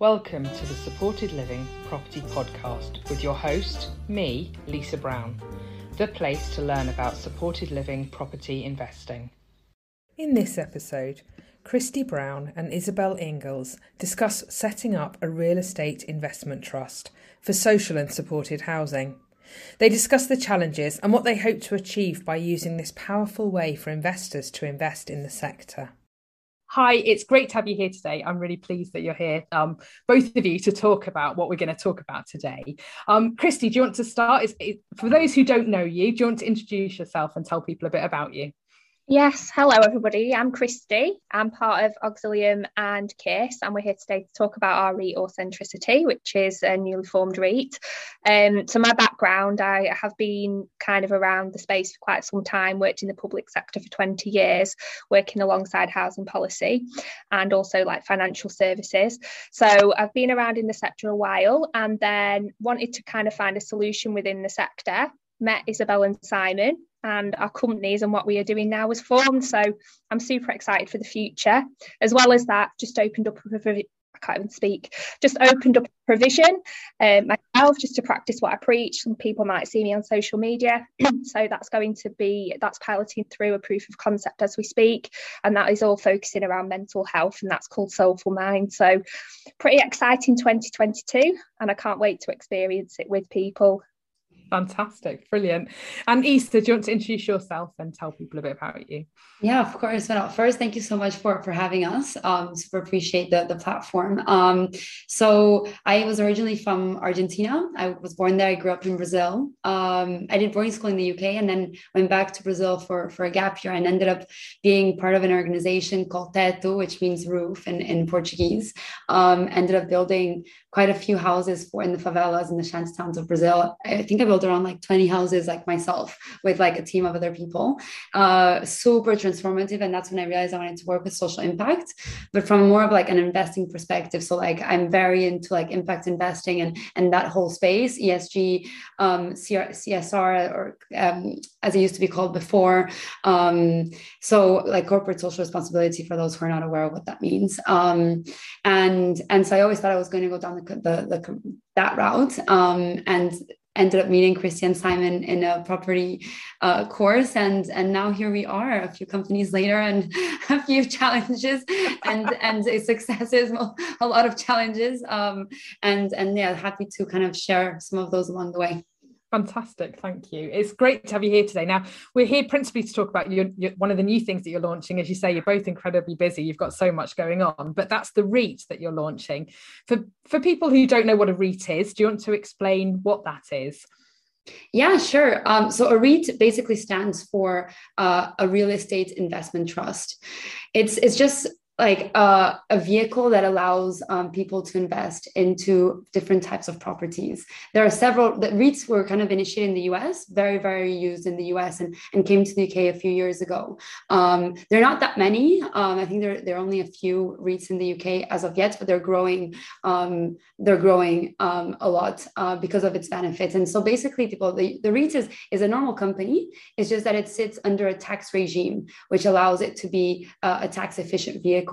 Welcome to the Supported Living Property Podcast with your host, me, Lisa Brown, the place to learn about supported living property investing. In this episode, Kristy Brown and Isabel Engels discuss setting up a real estate investment trust for social and supported housing. They discuss the challenges and what they hope to achieve by using this powerful way for investors to invest in the sector. Hi, it's great to have you here today. I'm really pleased that you're here, um, both of you, to talk about what we're going to talk about today. Um, Kristy, do you want to start? Is, is, for those who don't know you, do you want to introduce yourself and tell people a bit about you? Yes, hello everybody. I'm Kristy. I'm part of Auxilium and KISS, and we're here today to talk about our REIT Authentricity, which is a newly formed REIT. Um, so, my background, I have been kind of around the space for quite some time, worked in the public sector for 20 years, working alongside housing policy and also like financial services. So, I've been around in the sector a while and then wanted to kind of find a solution within the sector. Met Isabel and Simon, and our companies and what we are doing now was formed. So I'm super excited for the future. As well as that, just opened up a I can't even speak, just opened up provision um, myself just to practice what I preach. Some people might see me on social media. so that's going to be, that's piloting through a proof of concept as we speak. And that is all focusing around mental health and that's called Soulful Mind. So pretty exciting 2022 and I can't wait to experience it with people Fantastic, brilliant. And Easter, do you want to introduce yourself and tell people a bit about you? Yeah, of course. Well, first, thank you so much for for having us. Um, super appreciate the the platform. Um, so I was originally from Argentina. I was born there. I grew up in Brazil. Um, I did boarding school in the UK and then went back to Brazil for for a gap year and ended up being part of an organization called Teto, which means roof in in Portuguese. Um, ended up building quite a few houses for in the favelas in the shanty towns of Brazil. I think I built around like 20 houses like myself with like a team of other people. Uh, super transformative. And that's when I realized I wanted to work with social impact, but from more of like an investing perspective. So like I'm very into like impact investing and and that whole space, ESG, um, CSR, or um, as it used to be called before. Um, so like corporate social responsibility for those who are not aware of what that means. Um, and and so I always thought I was going to go down the the, the that route um, and ended up meeting Kristy and Simon in a property uh, course, and and now here we are, a few companies later, and a few challenges and and successes, a lot of challenges, um, and and yeah, happy to kind of share some of those along the way. Fantastic, thank you. It's great to have you here today. Now, we're here principally to talk about your, your, one of the new things that you're launching. As you say, you're both incredibly busy. You've got so much going on, but that's the REIT that you're launching. For for people who don't know what a REIT is, do you want to explain what that is? Yeah, sure. Um, so a REIT basically stands for uh, a real estate investment trust. It's it's just like uh, a vehicle that allows um, people to invest into different types of properties. There are several, the REITs were kind of initiated in the US, very, very used in the US and, and came to the UK a few years ago. Um, there are not that many. Um, I think there, there are only a few REITs in the UK as of yet, but they're growing, um, they're growing um, a lot uh, because of its benefits. And so basically people, the, the REIT is, is a normal company. It's just that it sits under a tax regime, which allows it to be uh, a tax efficient vehicle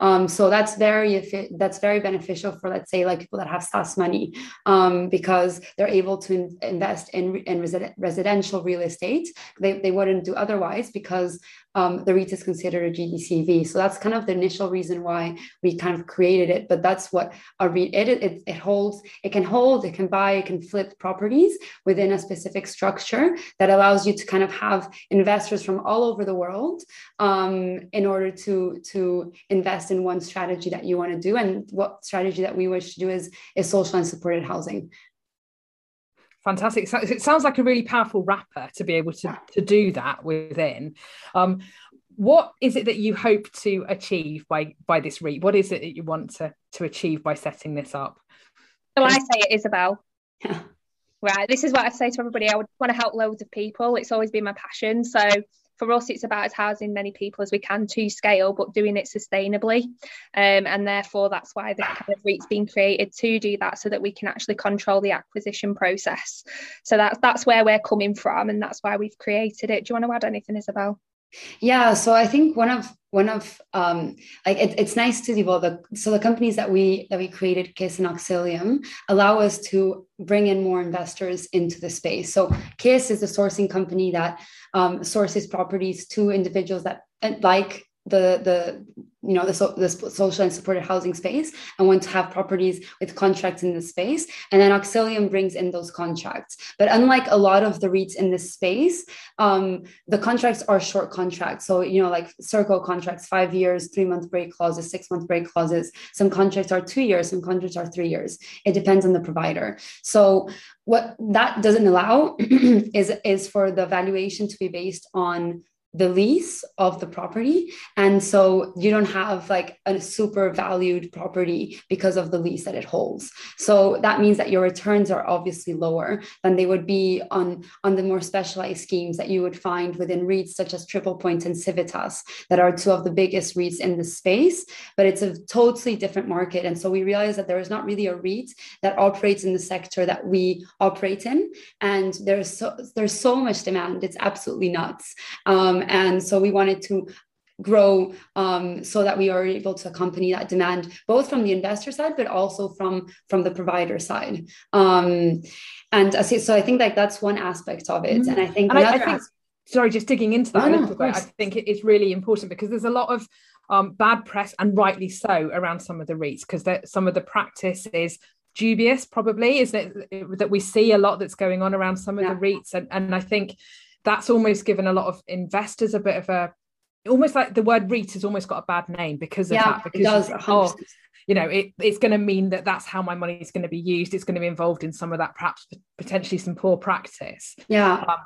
Um, so that's very that's very beneficial for let's say like people that have SSAS money um, because they're able to in, invest in, in residential real estate. They, they wouldn't do otherwise because um, the REIT is considered a GDCV. So that's kind of the initial reason why we kind of created it. But that's what a REIT it, it, it holds. It can hold, it can buy, it can flip properties within a specific structure that allows you to kind of have investors from all over the world um, in order to to invest in one strategy that you want to do. And what strategy that we wish to do is is social and supported housing fantastic. So it sounds like a really powerful wrapper to be able to, to do that within. Um, what is it that you hope to achieve by by this REIT what is it that you want to to achieve by setting this up? So i say it isabel. Right this is what i say to everybody. I would want to help loads of people. It's always been my passion. So for us, it's about as housing many people as we can to scale, but doing it sustainably. Um, and therefore, that's why the kind of REIT's been created to do that, so that we can actually control the acquisition process. So that's that's where we're coming from, and that's why we've created it. Do you want to add anything, Isabel? Yeah, so I think one of one of um, like it, it's nice to develop the so the companies that we that we created KISS and Auxilium allow us to bring in more investors into the space. So KISS is a sourcing company that um, sources properties to individuals that like the the you know the, so, the social and supported housing space and want to have properties with contracts in the space. And then auxilium brings in those contracts. But unlike a lot of the reits in this space um, the contracts are short contracts. So you know like circle contracts five years three month break clauses six month break clauses. Some contracts are two years some contracts are three years. It depends on the provider. So what that doesn't allow is is for the valuation to be based on the lease of the property. And so you don't have like a super valued property because of the lease that it holds. So that means that your returns are obviously lower than they would be on on the more specialized schemes that you would find within REITs such as Triple Point and Civitas that are two of the biggest REITs in the space but it's a totally different market. And so we realize that there is not really a REIT that operates in the sector that we operate in and there's so there's so much demand. It's absolutely nuts. Um, and so we wanted to grow um, so that we are able to accompany that demand both from the investor side but also from from the provider side. Um, and I see, so i think like that's one aspect of it. Mm-hmm. and i think, and I, I think sorry just digging into that no, a little no, bit i think it is really important because there's a lot of um, bad press and rightly so around some of the REITs because some of the practice is dubious probably is that that we see a lot that's going on around some of yeah. the REITs. And, and I think that's almost given a lot of investors a bit of a almost like the word REIT has almost got a bad name because of yeah, that. Because it does, oh, you know, it, it's going to mean that that's how my money is going to be used. It's going to be involved in some of that, perhaps potentially some poor practice. Yeah. Um,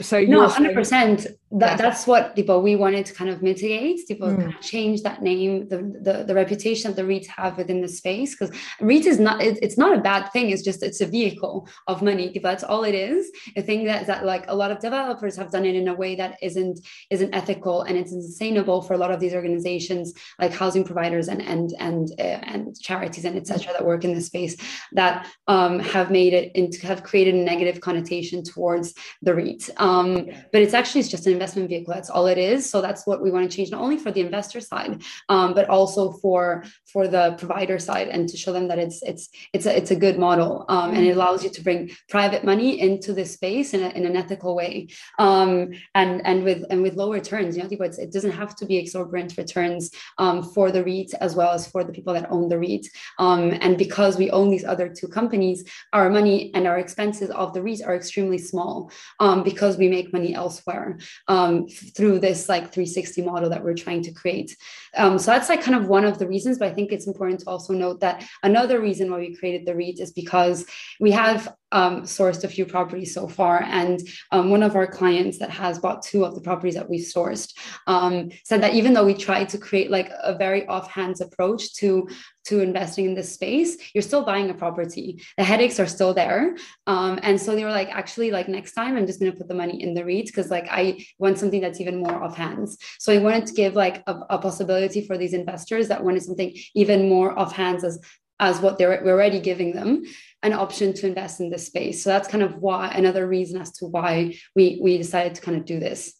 so no 100 percent. That, that's what people we wanted to kind of mitigate people mm. kind of change that name the, the the reputation that the REITs have within the space because REIT is not it, it's not a bad thing it's just it's a vehicle of money that's all it is. I thing that that like a lot of developers have done it in a way that isn't isn't ethical and it's sustainable for a lot of these organizations like housing providers and and and uh, and charities and etc that work in the space that um, have made it into have created a negative connotation towards the REIT um, but it's actually it's just an investment vehicle. That's all it is. So that's what we want to change, not only for the investor side, um, but also for for the provider side, and to show them that it's it's it's a it's a good model, um, and it allows you to bring private money into this space in, a, in an ethical way, um, and and with and with low returns. You know, it doesn't have to be exorbitant returns um, for the REIT as well as for the people that own the REIT. Um, and because we own these other two companies, our money and our expenses of the REIT are extremely small um, because because we make money elsewhere um, through this like 360 model that we're trying to create. Um, so that's like kind of one of the reasons, but I think it's important to also note that another reason why we created the REIT is because we have um, sourced a few properties so far. And um, one of our clients that has bought two of the properties that we've sourced um, said that even though we tried to create like a very offhand approach to to investing in this space, you're still buying a property. The headaches are still there. Um, and so they were like, actually, like next time I'm just going to put the money in the REIT because like I want something that's even more offhand. So I wanted to give like a, a possibility for these investors that wanted something even more offhand as as what they're we're already giving them an option to invest in this space. So that's kind of why another reason as to why we we decided to kind of do this.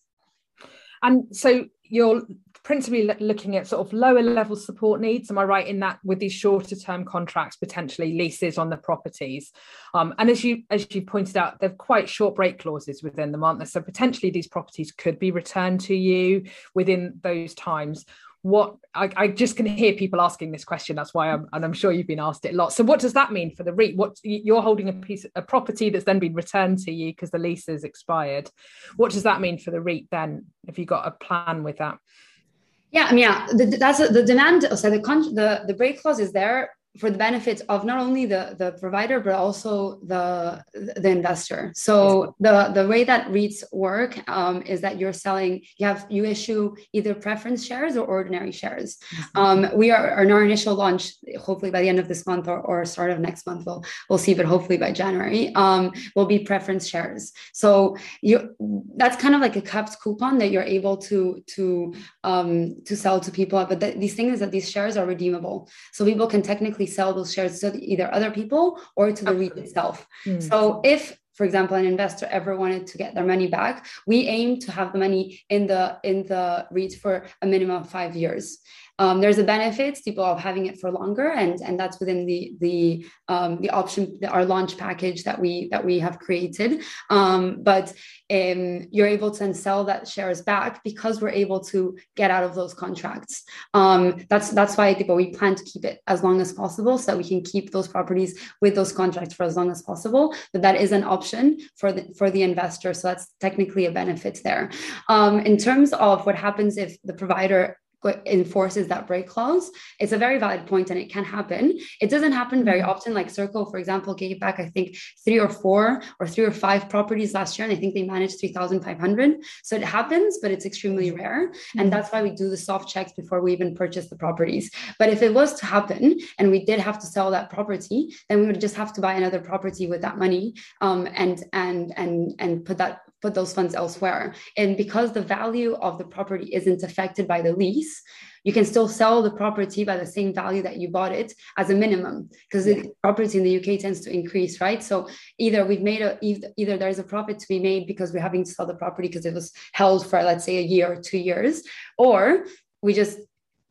And so you're principally looking at sort of lower level support needs. Am I right in that with these shorter term contracts, potentially leases on the properties? Um, and as you as you pointed out, they're quite short break clauses within them, aren't there? So potentially these properties could be returned to you within those times what I, I, just can hear people asking this question that's why I'm and I'm sure you've been asked it a lot. So what does that mean for the REIT? What you're holding a piece a property that's then been returned to you because the lease is expired. What does that mean for the REIT then Have you got a plan with that? Yeah I mean yeah the, that's the demand so the the the break clause is there for the benefits of not only the, the provider but also the the investor. So the the way that REITs work um, is that you're selling you have you issue either preference shares or ordinary shares. Mm-hmm. um, we are in our initial launch hopefully by the end of this month or, or start of next month we'll we'll see but hopefully by January um, will be preference shares. So you that's kind of like a capped coupon that you're able to to um, to sell to people but the, these things is that these shares are redeemable. So people can technically sell those shares to either other people or to the REIT itself. Mm. So if for example, an investor ever wanted to get their money back, we aim to have the money in the in the REIT for a minimum of five years. Um, there's a benefit people of having it for longer, and and that's within the the um, the option our launch package that we that we have created. Um, but um, you're able to sell that shares back because we're able to get out of those contracts. Um, that's that's why people we plan to keep it as long as possible so that we can keep those properties with those contracts for as long as possible. But that is an option for the for the investor, so that's technically a benefit there. Um, in terms of what happens if the provider enforces that break clause. It's a very valid point and it can happen. It doesn't happen very mm-hmm. often. Like Circle, for example, gave back, I think, three or four or three or five properties last year. And I think they managed 3,500. So it happens, but it's extremely mm-hmm. rare. And mm-hmm. that's why we do the soft checks before we even purchase the properties. But if it was to happen and we did have to sell that property, then we would just have to buy another property with that money um, and and and and put that put those funds elsewhere. And because the value of the property isn't affected by the lease, you can still sell the property by the same value that you bought it as a minimum because yeah. the property in the UK tends to increase, right? So either we've made a either there's a profit to be made because we're having to sell the property because it was held for let's say a year or two years, or we just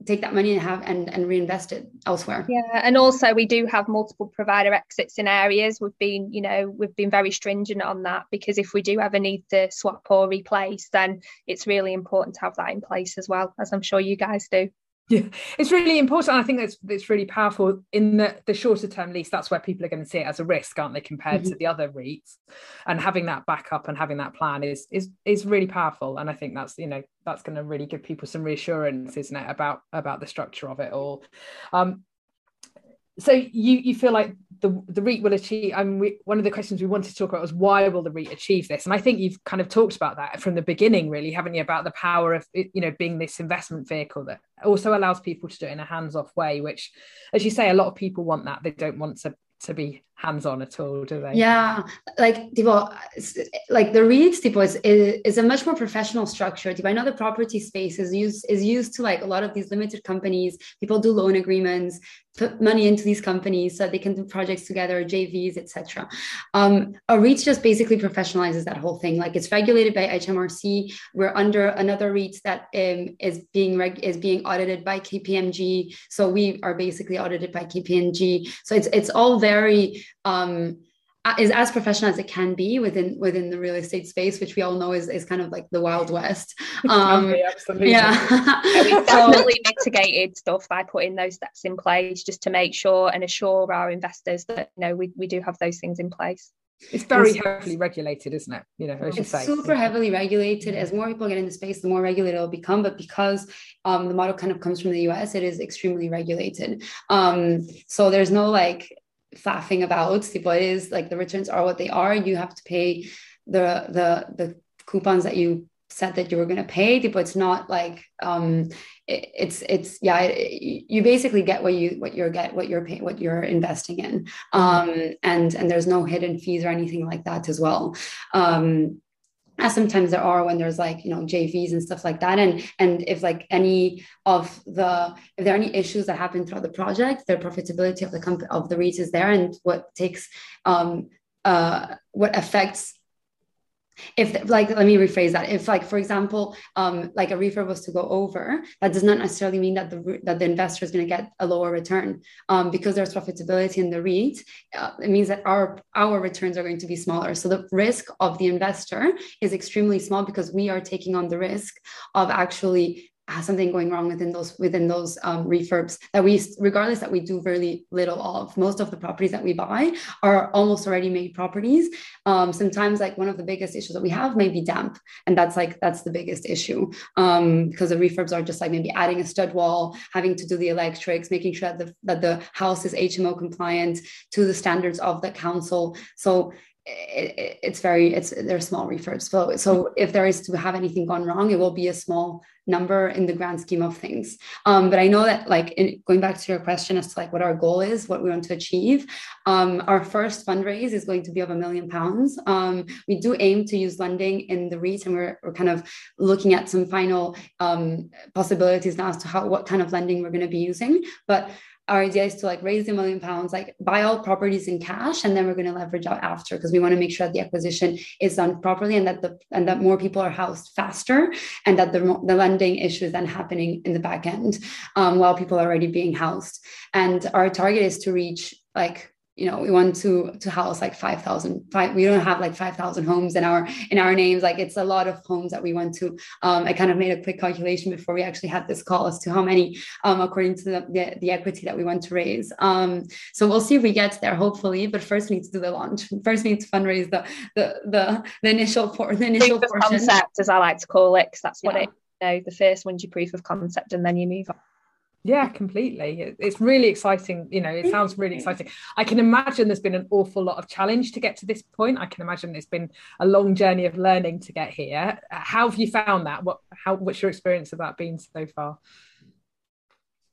take that money and have and, and reinvest it elsewhere. Yeah and also we do have multiple provider exits in areas. We've been you know we've been very stringent on that because if we do ever need to swap or replace then it's really important to have that in place as well as i'm sure you guys do yeah, it's really important. I think that's it's really powerful in the, the shorter term lease. That's where people are going to see it as a risk, aren't they, compared mm-hmm. to the other REITs? And having that backup and having that plan is is is really powerful. And I think that's you know that's going to really give people some reassurance, isn't it, about about the structure of it all. Um, so you you feel like the the REIT will achieve. I mean, we, one of the questions we wanted to talk about was why will the REIT achieve this? And I think you've kind of talked about that from the beginning, really, haven't you? About the power of you know being this investment vehicle that also allows people to do it in a hands-off way. Which, as you say, a lot of people want that. They don't want to to be hands-on at all do they? Yeah like tipo, like the REIT tipo is, is a much more professional structure. Tipo, i know the property space is used is used to like a lot of these limited companies. People do loan agreements put money into these companies so they can do projects together jvs etc um, a REIT just basically professionalizes that whole thing. Like it's regulated by hmrc we're under another REIT that um, is being reg- is being audited by kpmg so we are basically audited by kpmg so it's it's all very um, is as professional as it can be within within the real estate space, which we all know is, is kind of like the wild west. Um, absolutely. Yeah, we've definitely mitigated stuff by putting those steps in place just to make sure and assure our investors that you know we, we do have those things in place. It's very it's, heavily regulated, isn't it? You know, as you say. super heavily regulated. As more people get into space, the more regulated it'll become. But because um, the model kind of comes from the US, it is extremely regulated. Um, so there's no like faffing about. Tipo, it is like the returns are what they are. You have to pay the the the coupons that you said that you were going to pay. Tipo, it's not like um, it, it's it's yeah. It, you basically get what you what you're get what you're paying what you're investing in, um, and and there's no hidden fees or anything like that as well. Um, as sometimes there are when there's like you know jvs and stuff like that and and if like any of the if there are any issues that happen throughout the project the profitability of the company of the REIT is there and what takes um uh what affects if like let me rephrase that. If like for example um like a refurb was to go over that does not necessarily mean that the that the investor is going to get a lower return. Um because there's profitability in the REIT uh, it means that our our returns are going to be smaller. So the risk of the investor is extremely small because we are taking on the risk of actually has something going wrong within those within those um, refurbs that we regardless that we do really little of most of the properties that we buy are almost already made properties. Um, sometimes like one of the biggest issues that we have may be damp and that's like that's the biggest issue. Um, because the refurbs are just like maybe adding a stud wall having to do the electrics making sure that the, that the house is hmo compliant to the standards of the council. So it, it's very it's they're small refurbs. So so if there is to have anything gone wrong it will be a small number in the grand scheme of things. Um, but i know that like in, going back to your question as to like what our goal is what we want to achieve um, our first fundraise is going to be of a million pounds. Um, we do aim to use lending in the REIT and we're, we're kind of looking at some final um, possibilities now as to how what kind of lending we're going to be using. But our idea is to like raise the million pounds, like buy all properties in cash, and then we're going to leverage out after because we want to make sure that the acquisition is done properly and that the and that more people are housed faster and that the, the lending issue is then happening in the back end um, while people are already being housed. And our target is to reach like you know we want to to house like 5000 five, we don't have like 5000 homes in our in our names like it's a lot of homes that we want to um, i kind of made a quick calculation before we actually had this call as to how many um, according to the, the, the, equity that we want to raise um, so we'll see if we get there hopefully but first we need to do the launch first we need to fundraise the the the, the initial for the initial portion. concept as i like to call it because that's what yeah. it you know the first one's your proof of concept and then you move on yeah, completely. It's really exciting. You know, it sounds really exciting. I can imagine there's been an awful lot of challenge to get to this point. I can imagine it's been a long journey of learning to get here. How have you found that? What how what's your experience of that been so far?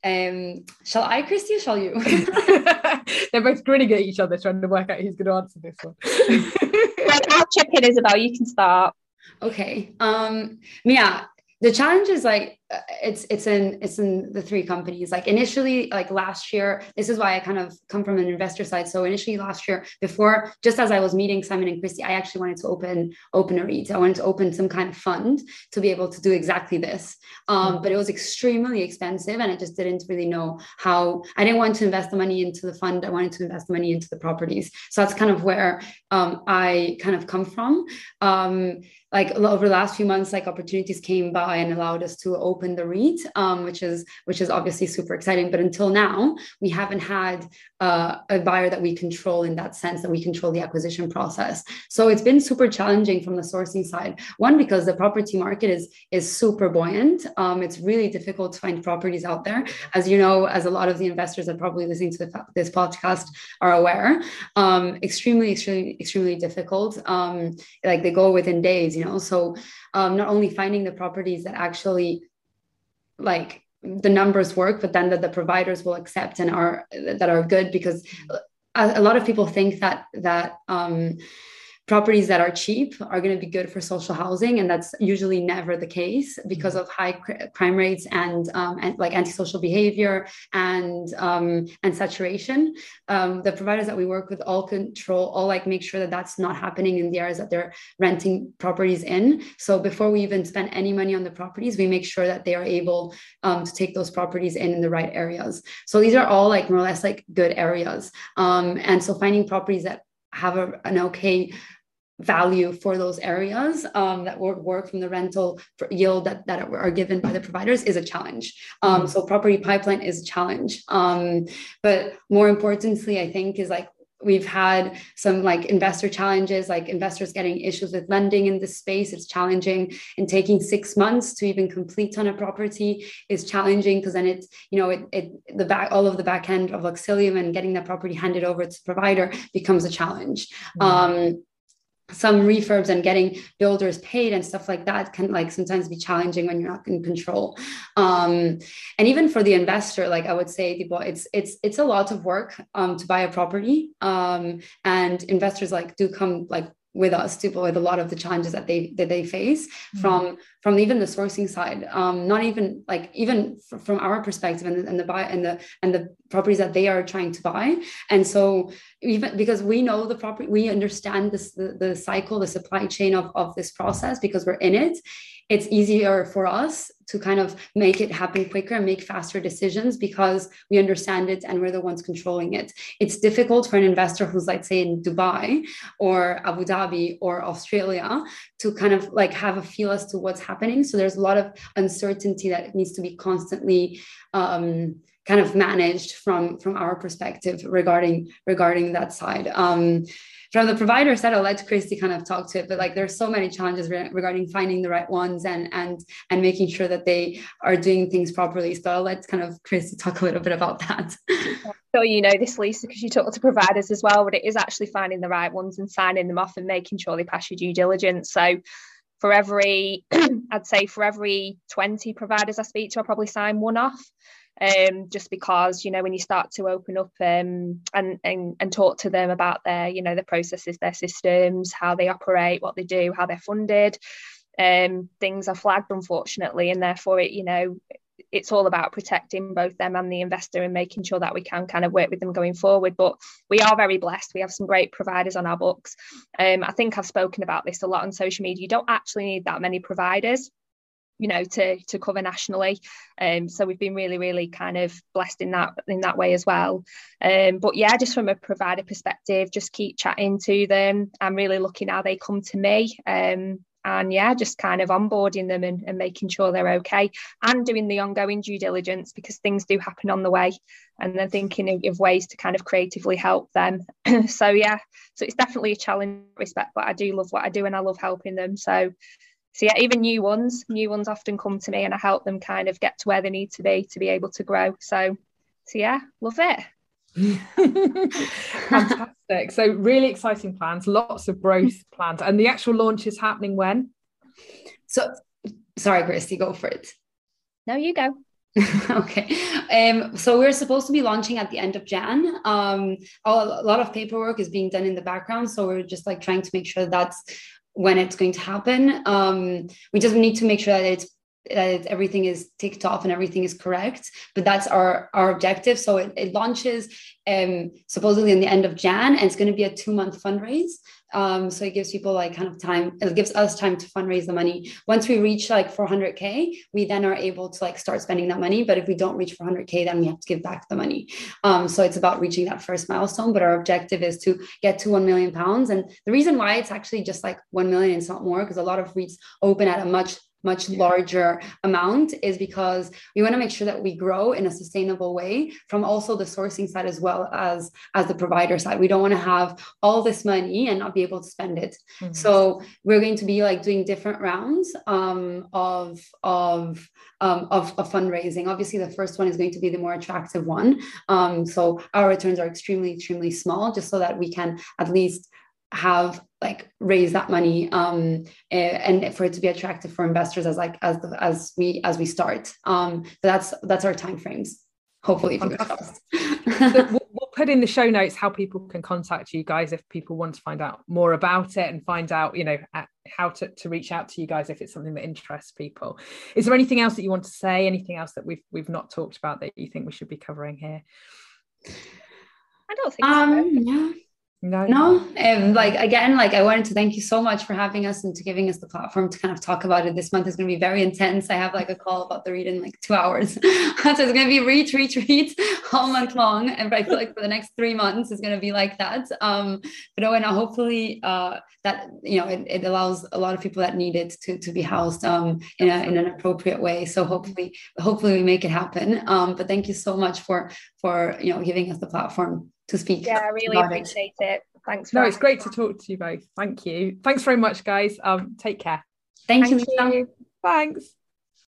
Um, shall I, Kristy, or shall you? They're both grinning at each other, trying to work out who's going to answer this one. I'll check in, Isabel. You can start. Okay. Um, yeah, the challenge is like it's it's in it's in the three companies. Like initially like last year this is why i kind of come from an investor side. So initially last year before just as i was meeting simon and kristy i actually wanted to open open a REIT. I wanted to open some kind of fund to be able to do exactly this. Um, mm-hmm. but it was extremely expensive and i just didn't really know how i didn't want to invest the money into the fund. I wanted to invest the money into the properties. So that's kind of where um, i kind of come from. Um, like over the last few months like opportunities came by and allowed us to open the REIT, um, which is which is obviously super exciting. But until now, we haven't had uh, a buyer that we control in that sense that we control the acquisition process. So it's been super challenging from the sourcing side. One because the property market is is super buoyant. Um, it's really difficult to find properties out there, as you know, as a lot of the investors that probably listening to the, this podcast are aware. Um, extremely, extremely, extremely difficult. Um, like they go within days, you know. So um, not only finding the properties that actually like the numbers work but then that the providers will accept and are that are good because a, a lot of people think that that um, properties that are cheap are going to be good for social housing and that's usually never the case because mm-hmm. of high cr- crime rates and, um, and like antisocial behavior and um, and saturation. Um, the providers that we work with all control all like make sure that that's not happening in the areas that they're renting properties in. So before we even spend any money on the properties we make sure that they are able um, to take those properties in in the right areas. So these are all like more or less like good areas. Um, and so finding properties that have a, an okay value for those areas um, that would work from the rental yield that, that are given by the providers is a challenge. Um, mm-hmm. so property pipeline is a challenge. Um, but more importantly, I think is like we've had some like investor challenges like investors getting issues with lending in this space it's challenging and taking six months to even complete on a property is challenging because then it's you know it, it the back all of the back end of auxilium and getting that property handed over to the provider becomes a challenge mm-hmm. um, some refurbs and getting builders paid and stuff like that can like sometimes be challenging when you're not in control um, and even for the investor like i would say it's it's it's a lot of work um, to buy a property um, and investors like do come like with us to avoid a lot of the challenges that they that they face mm-hmm. from from even the sourcing side um, not even like even f- from our perspective and, and the buy and the and the properties that they are trying to buy and so even because we know the property we understand this the, the cycle the supply chain of, of this process because we're in it it's easier for us to kind of make it happen quicker and make faster decisions because we understand it and we're the ones controlling it. It's difficult for an investor who's like say in Dubai or Abu Dhabi or Australia to kind of like have a feel as to what's happening. So there's a lot of uncertainty that needs to be constantly um, kind of managed from from our perspective regarding regarding that side. Um, from the provider side, I'll let Kristy kind of talk to it, but like there's so many challenges re- regarding finding the right ones and and and making sure that they are doing things properly. So I'll let kind of Kristy talk a little bit about that. So you know this, Lisa, because you talk to providers as well, but it is actually finding the right ones and signing them off and making sure they pass your due diligence. So for every, I'd say for every 20 providers I speak to, I probably sign one off um, just because you know when you start to open up um, and, and and talk to them about their you know their processes their systems how they operate what they do how they're funded um, things are flagged unfortunately and therefore it you know it's all about protecting both them and the investor and making sure that we can kind of work with them going forward. But we are very blessed. We have some great providers on our books. Um, I think I've spoken about this a lot on social media. You don't actually need that many providers you know to to cover nationally um so we've been really really kind of blessed in that in that way as well um but yeah just from a provider perspective just keep chatting to them i'm really looking how they come to me um and yeah just kind of onboarding them and, and making sure they're okay and doing the ongoing due diligence because things do happen on the way and then thinking of, of ways to kind of creatively help them. So yeah so it's definitely a challenge respect but i do love what i do and i love helping them. So so yeah even new ones new ones often come to me and i help them kind of get to where they need to be to be able to grow. So so yeah love it Fantastic. So, really exciting plans, lots of growth plans. And the actual launch is happening when? So, sorry, Kristy, go for it. No, you go. okay. Um, so we're supposed to be launching at the end of Jan. Um, a lot of paperwork is being done in the background. So we're just like trying to make sure that's when it's going to happen. Um, we just need to make sure that it's that everything is ticked off and everything is correct but that's our our objective. So it, it launches um supposedly in the end of jan and it's going to be a two month fundraise. Um so it gives people like kind of time it gives us time to fundraise the money. Once we reach like 400k we then are able to like start spending that money. But if we don't reach 400k then we have to give back the money. Um so it's about reaching that first milestone. But our objective is to get to 1 million pounds. And the reason why it's actually just like 1 million it's not more because a lot of REITs open at a much much larger amount is because we want to make sure that we grow in a sustainable way from also the sourcing side as well as as the provider side we don't want to have all this money and not be able to spend it mm-hmm. so we're going to be like doing different rounds um, of of um, of, of, fundraising. Obviously, the first one is going to be the more attractive one. Um, so our returns are extremely, extremely small, just so that we can at least have like raise that money um eh, and for it to be attractive for investors as like as the, as we as we start. Um but that's that's our time frames. Hopefully so we'll, we'll put in the show notes how people can contact you guys if people want to find out more about it and find out you know how to, to reach out to you guys if it's something that interests people. Is there anything else that you want to say? Anything else that we've we've not talked about that you think we should be covering here? I don't think um, so. Yeah no, no. Um, like again, like I wanted to thank you so much for having us and to giving us the platform to kind of talk about it. This month is going to be very intense. I have like a call about the REIT in like two hours, so it's going to be REIT, REIT, REIT all month long. And I feel like for the next three months is going to be like that. Um, but oh, and hopefully uh, that you know it, it, allows a lot of people that need it to to be housed um in a in an appropriate way. So hopefully, hopefully we make it happen. Um, but thank you so much for for you know giving us the platform to speak. Yeah, I really appreciate it. it. Thanks. no, it's great to talk to you both. Thank you. Thanks very much, guys. Um, take care. Thank, Thank you. you. Thanks.